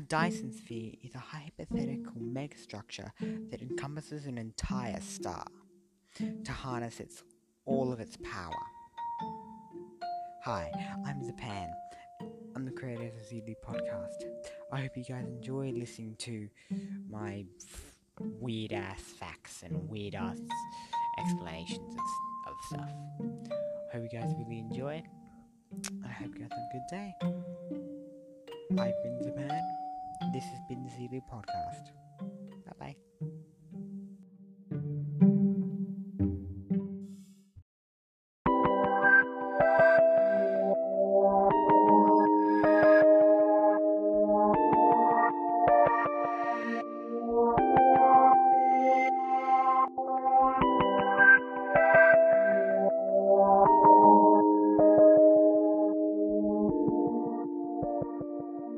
Dyson sphere is a hypothetical megastructure that encompasses an entire star to harness its all of its power. Hi, I'm Zapan. I'm the creator of the ZD podcast. I hope you guys enjoy listening to my weird ass facts and weird ass explanations of, of stuff. Hope you guys really enjoy it. I hope you guys have a good day. I've been Zapan. This has been the ZD podcast.